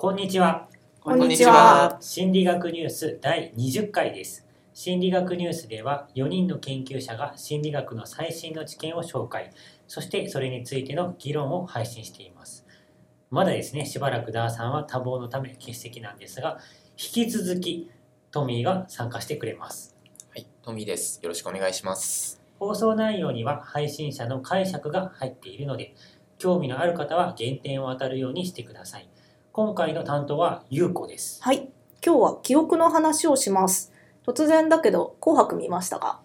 こんにちは。こんにちは。心理学ニュース第20回です。心理学ニュースでは4人の研究者が心理学の最新の知見を紹介、そしてそれについての議論を配信しています。まだですね、しばらくダーさんは多忙のため欠席なんですが、引き続きトミーが参加してくれます。はい、トミーです。よろしくお願いします。放送内容には配信者の解釈が入っているので、興味のある方は減点を当たるようにしてください。今回の担当はゆうこです。はい、今日は記憶の話をします。突然だけど、紅白見ましたか？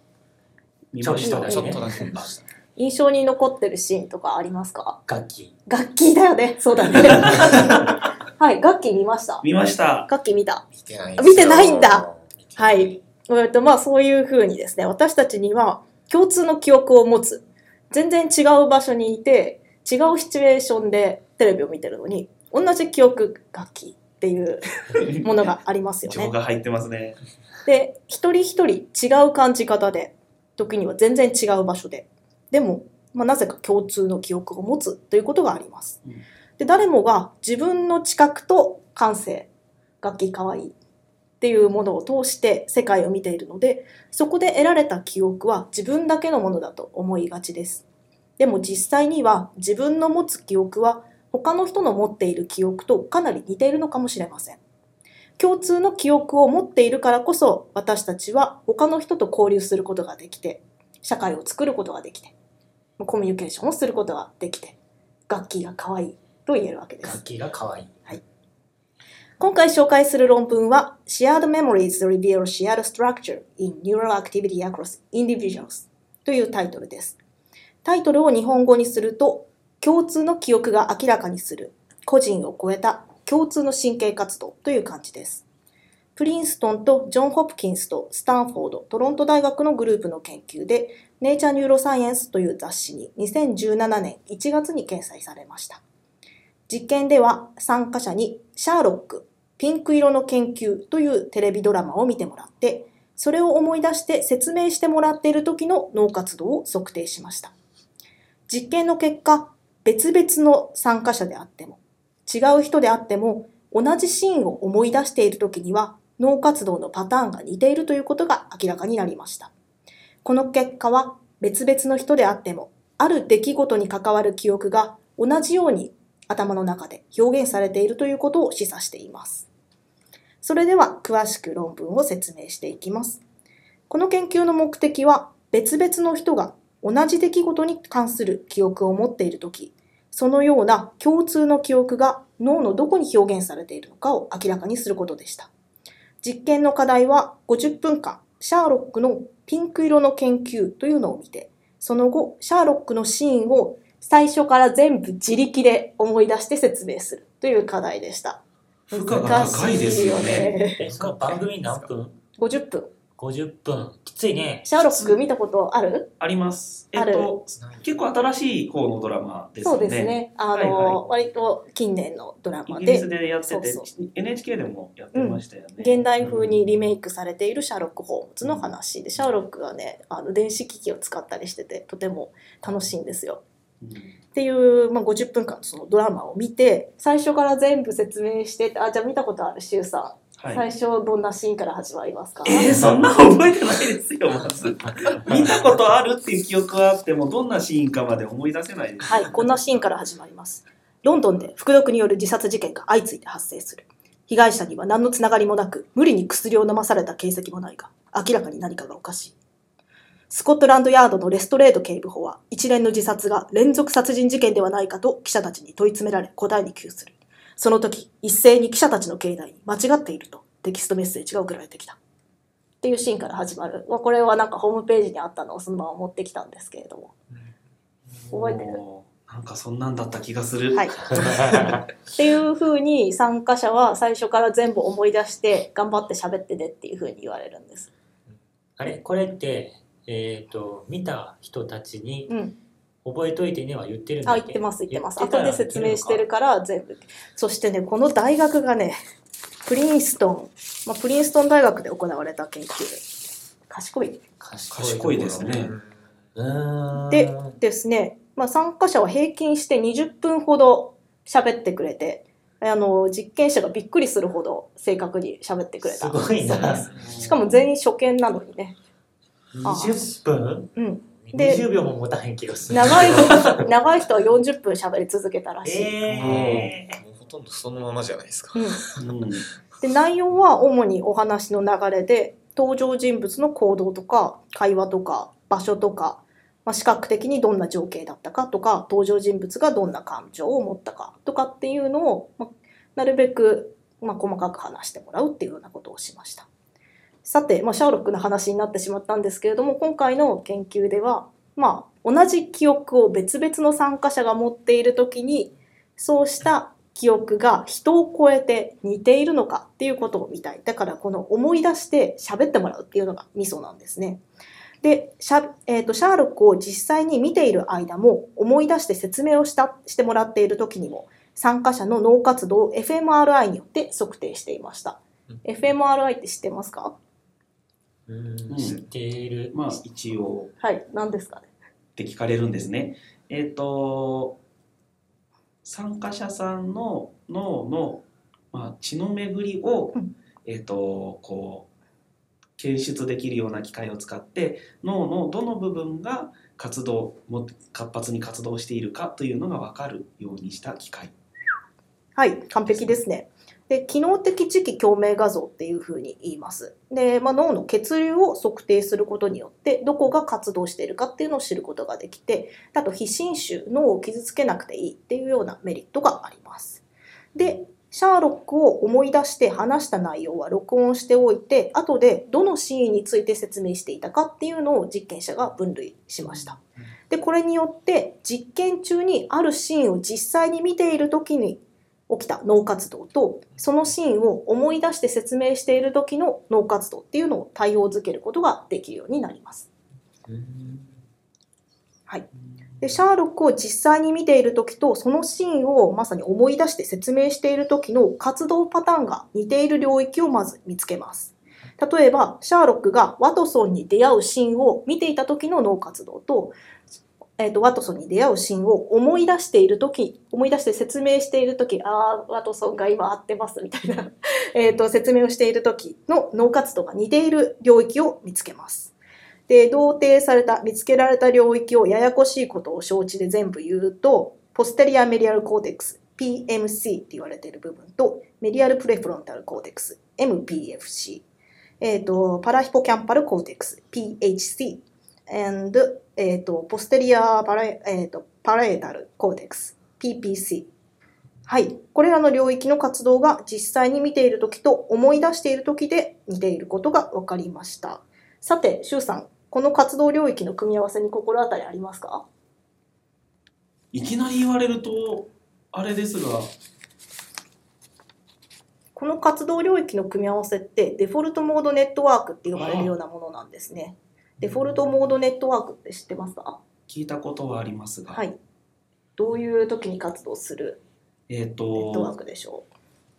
ちょっとだけねちょっとだけ見ました。印象に残ってるシーンとかありますか？楽器。楽器だよね。そうだね。はい、楽器見ました。見ました。楽器見た。見てないあ見てないんだ。はい。えっと、まあそういう風にですね、私たちには共通の記憶を持つ。全然違う場所にいて、違うシチュエーションでテレビを見てるのに、同じ記憶楽器っていう ものがありますよね情。が入ってますね。で一人一人違う感じ方で時には全然違う場所ででも、まあ、なぜか共通の記憶を持つということがありますうん。で誰もが自分の知覚と感性楽器かわいいっていうものを通して世界を見ているのでそこで得られた記憶は自分だけのものだと思いがちです。でも実際には自分の持つ記憶は他の人の持っている記憶とかなり似ているのかもしれません。共通の記憶を持っているからこそ私たちは他の人と交流することができて社会を作ることができてコミュニケーションをすることができて楽器が可愛いと言えるわけです楽器が可愛い。今回紹介する論文は Shared Memories Reveal Shared Structure in Neural Activity Across Individuals というタイトルですタイトルを日本語にすると共通の記憶が明らかにする個人を超えた共通の神経活動という感じですプリンストンとジョン・ホプキンスとスタンフォード、トロント大学のグループの研究で、ネイチャー・ニューロサイエンスという雑誌に2017年1月に掲載されました。実験では参加者にシャーロック、ピンク色の研究というテレビドラマを見てもらって、それを思い出して説明してもらっている時の脳活動を測定しました。実験の結果、別々の参加者であっても、違う人であっても、同じシーンを思い出している時には脳活動のパターンが似ているということが明らかになりました。この結果は別々の人であっても、ある出来事に関わる記憶が同じように頭の中で表現されているということを示唆しています。それでは詳しく論文を説明していきます。この研究の目的は別々の人が同じ出来事に関する記憶を持っているとき、そのような共通の記憶が脳のどこに表現されているのかを明らかにすることでした。実験の課題は50分間、シャーロックのピンク色の研究というのを見て、その後、シャーロックのシーンを最初から全部自力で思い出して説明するという課題でした。負荷が高いですよね。え、その番組何分？50分。?50 分。きついね。シャーロック見たことある？あります。えあるっと、結構新しい方のドラマですそう。ですね。あの、はいは割と近年のドラマイギリスで、でやっててそうそ NHK でもやってましたよね。現代風にリメイクされているシャーロック・ホームズの話で、シャーロックがね、あの電子機器を使ったりしてて、とても楽しいんですよ。うんっていう、まあ、50分間のそのドラマを見て最初から全部説明してあじゃあ見たことあるシュウさん、はい。最初どんなシーンから始まりますか？えー、そんなの覚えてないですよ、まず。見たことあるっていう記憶はあっても、どんなシーンかまで思い出せないです。はいこんなシーンから始まります。ロンドンで服毒による自殺事件が相次いで発生する。被害者には何のつながりもなく無理に薬を飲まされた形跡もないが明らかに何かがおかしい。スコットランドヤードのレストレード警部補は一連の自殺が連続殺人事件ではないかと記者たちに問い詰められ答えに窮する。その時一斉に記者たちの境内に間違っているとテキストメッセージが送られてきたっていうシーンから始まるまあこれはなんかホームページにあったのをそのまま持ってきたんですけれども覚えてる？なんかそんなんだった気がする。はい っていう風に参加者は最初から全部思い出して頑張って喋ってねっていう風に言われるんです。あれ？これって、えっ、と、見た人たちにうん。覚えといてねは言ってるんだあ、っけ？言ってます言ってます。後で説明してるから全部。そしてね、この大学がね、プリンストン、まあ、プリンストン大学で行われた研究。賢い。賢賢いですね。でですね、まあ、参加者は平均して20分ほど喋ってくれて、あの実験者がびっくりするほど正確に喋ってくれた。すごいな。しかも全員初見なのにね、20分？うん、で20秒も持たへん気がする。長い人長い人は40分喋り続けたらしい、えもうほとんどそのままじゃないですか。で内容は主にお話の流れで登場人物の行動とか会話とか場所とか、まあ、視覚的にどんな情景だったかとか登場人物がどんな感情を持ったかとかっていうのを、まあ、なるべく、まあ、細かく話してもらうっていうようなことをしました。さて、まあ、シャーロックの話になってしまったんですけれども今回の研究では、まあ、同じ記憶を別々の参加者が持っている時にそうした記憶が人を超えて似ているのかっていうことを見たい。だからこの思い出して喋ってもらうっていうのがミソなんですね。で、シャ,、えーとシャーロックを実際に見ている間も思い出して説明をしたしてもらっている時にも参加者の脳活動を fMRI によって測定していました。うん fMRI って知ってますか？うん知っている、まあ一応はい、何ですかね？って聞かれるんですね。えっ、と参加者さんの脳の、まあ、血の巡りを、うんえっ、とこう検出できるような機械を使って脳のどの部分が活動も活発に活動しているかというのが分かるようにした機械。はい、完璧ですね。で、機能的磁気共鳴画像っていうふうに言います。で、まあ、脳の血流を測定することによって、どこが活動しているかっていうのを知ることができて、あと非侵襲、脳を傷つけなくていいっていうようなメリットがあります。で、シャーロックを思い出して話した内容は録音しておいて、後でどのシーンについて説明していたかっていうのを実験者が分類しました。で、これによって実験中にあるシーンを実際に見ている時に起きた脳活動とそのシーンを思い出して説明している時の脳活動っていうのを対応づけることができるようになります。でシャーロックを実際に見ている時とそのシーンをまさに思い出して説明している時の活動パターンが似ている領域をまず見つけます。例えばシャーロックがワトソンに出会うシーンを見ていた時の脳活動とえー、とワトソンに出会うシーンを思い出している時思い出して説明している時ああワトソンが今会ってますみたいな えと説明をしている時の脳活動が似ている領域を見つけます。で同定された見つけられた領域をややこしいことを承知で全部言うとポステリアメディアルコーテックス PMC って言われている部分とメディアルプレフロンタルコーテックス MPFC えー、とパラヒポキャンパルコーテックス PHC and えー、とポステリアパレ、えー、とパレータルコーテックス PPC はい。これらの領域の活動が実際に見ているときと思い出しているときで似ていることが分かりました。さて、シュウさん、この活動領域の組み合わせに心当たりありますか？いきなり言われるとあれですがこの活動領域の組み合わせってデフォルトモードネットワークって呼ばれるようなものなんですね。デフォルトモードネットワークって知ってますか？聞いたことはありますが、はい。どういう時に活動するえっ、ネットワーとクでしょ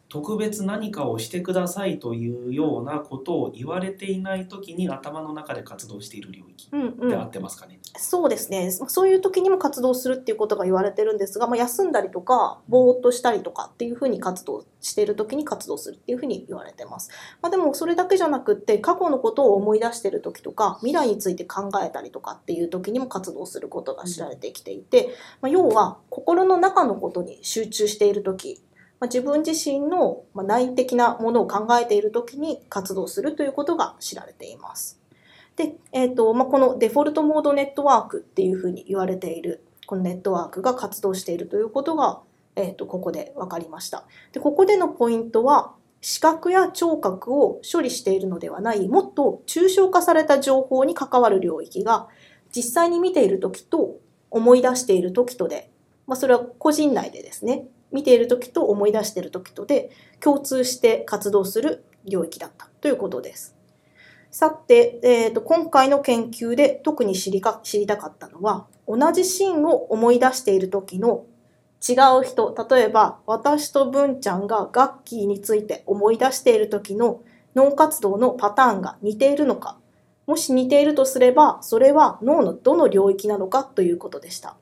特別何かをしてくださいというようなことを言われていない時に頭の中で活動している領域ううんうで合ん。ってますかね、そうですね。そういう時にも活動するっていうことが言われてるんですが、まあ、休んだりとか、ぼーっとしたりとかっていうふうに活動している時に活動するっていうふうに言われてます。まあ、でもそれだけじゃなくって、過去のことを思い出している時とか、未来について考えたりとかっていう時にも活動することが知られてきていて、まあ、要は心の中のことに集中している時、まあ、自分自身の内的なものを考えている時に活動するということが知られています。で、えーとまあ、このデフォルトモードネットワークっていうふうに言われているこのネットワークが活動しているということが、えー、とここで分かりました。でここでのポイントは視覚や聴覚を処理しているのではないもっと抽象化された情報に関わる領域が実際に見ている時と思い出している時とで、まあ、それは個人内でですね見ている時と思い出している時とで共通して活動する領域だったということです。さて、えー、と今回の研究で特に知りか知りたかったのは同じシーンを思い出している時の違う人例えば私と文ちゃんがガッキーについて思い出している時の脳活動のパターンが似ているのかもし似ているとすればそれは脳のどの領域なのかということでした。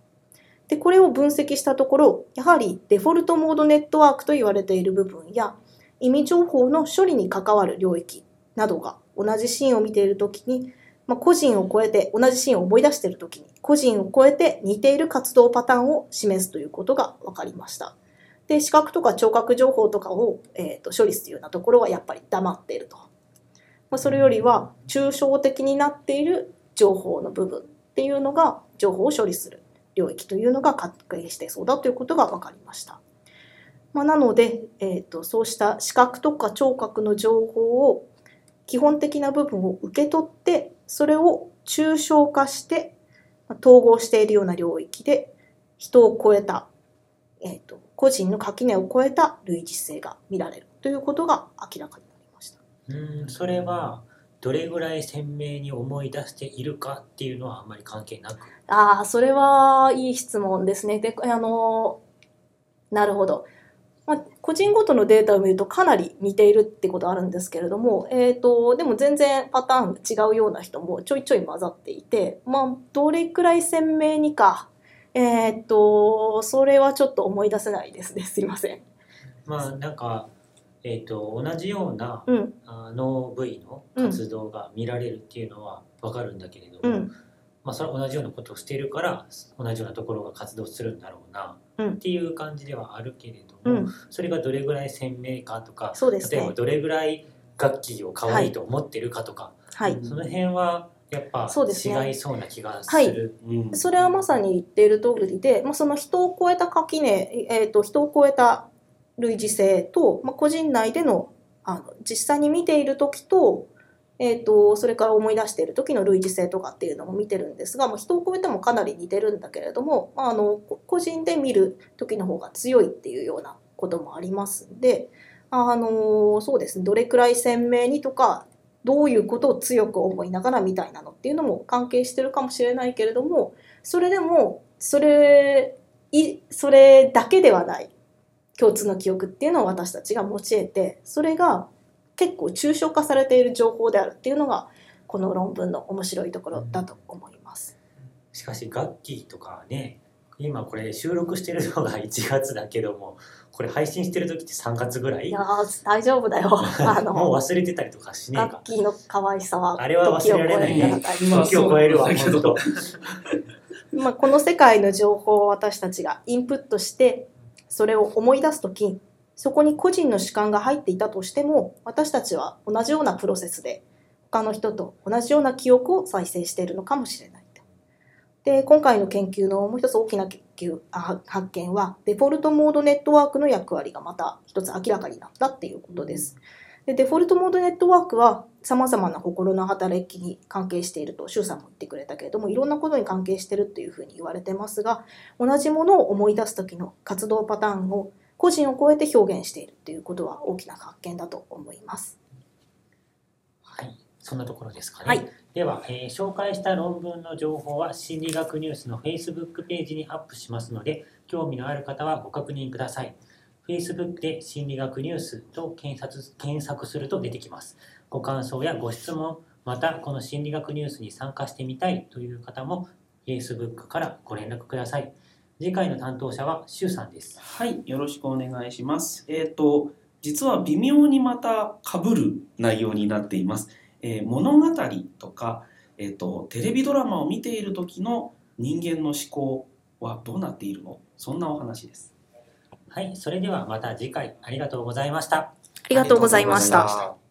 で、これを分析したところ、やはりデフォルトモードネットワークと言われている部分や、意味情報の処理に関わる領域などが同じシーンを見ているときに、まあ、個人を超えて、同じシーンを思い出しているときに、個人を超えて似ている活動パターンを示すということが分かりました。で、視覚とか聴覚情報とかを、えー、と処理するようなところはやっぱり黙っていると。まあ、それよりは、抽象的になっている情報の部分っていうのが、情報を処理する領域というのが関係してそうだということが分かりました。まあ、なので、えーと、そうした視覚とか聴覚の情報を基本的な部分を受け取ってそれを抽象化して統合しているような領域で人を超えた、えーと、個人の垣根を超えた類似性が見られるということが明らかになりました。うんそれはどれぐらい鮮明に思い出しているかっていうのはあんまり関係なくああそれはいい質問ですね。であのなるほど。まあ、個人ごとのデータを見るとかなり似ているってことあるんですけれども、えーと、でも全然パターン違うような人もちょいちょい混ざっていて、まあ、どれくらい鮮明にか、えっ、ー、とそれはちょっと思い出せないですねすいません。まあなんかえーと、同じような、うん、あ脳部位の活動が見られるっていうのは分かるんだけれども、うん。まあ、それは同じようなことをしているから同じようなところが活動するんだろうなっていう感じではあるけれども、うん、それがどれぐらい鮮明かとか、ね、例えばどれぐらい楽器を可愛い。と思ってるかとか、はい、その辺はやっぱ違いそうな気がする。はい、それはまさに言っている通りで、まあ、その人を超えた垣根、えーと、人を超えた類似性と、まあ、個人内でのあの実際に見ている時とえーと、それから思い出している時の類似性とかっていうのも見てるんですが、まあ、人を超えてもかなり似てるんだけれども、まあ、あの個人で見る時の方が強いっていうようなこともありますんで、あのそうですねどれくらい鮮明にとかどういうことを強く思いながらみたいなのっていうのも関係してるかもしれないけれどもそれでもそれいそれだけではない共通の記憶っていうのを私たちが持ち得てそれが結構抽象化されている情報であるっていうのがこの論文の面白いところだと思います。しかし楽器とかね今これ収録してるのが 1月だけどもこれ配信してる時って3月ぐらい？いや大丈夫だよ。あのもう忘れてたりとかしねえか。楽器の可愛さはあれは忘れられないね。時を超える。わけど。まあこの世界の情報を私たちがインプットしてそれを思い出す時そこに個人の主観が入っていたとしても、私たちは同じようなプロセスで、他の人と同じような記憶を再生しているのかもしれないと。で、今回の研究のもう一つ大きな研究あ発見は、デフォルトモードネットワークの役割がまた一つ明らかになったっていうことです。でデフォルトモードネットワークは様々な心の働きに関係していると周さんも言ってくれたけれどもいろんなことに関係しているというふうに言われてますが同じものを思い出す時の活動パターンを個人を超えて表現しているということは大きな発見だと思います。はい、そんなところですかね。はい、では、えー、紹介した論文の情報は心理学ニュースの Facebook ページにアップしますので、興味のある方はご確認ください。Facebook で心理学ニュースと検索検索すると出てきます。ご感想やご質問、またこの心理学ニュースに参加してみたいという方も Facebook からご連絡ください。次回の担当者は周さんです。はい、よろしくお願いします。えっ、ー、と実は微妙にまた被る内容になっています。えー、物語とかえっ、ー、とテレビドラマを見ている時の人間の思考はどうなっているの？そんなお話です。はい、それではまた次回ありがとうございました。ありがとうございました。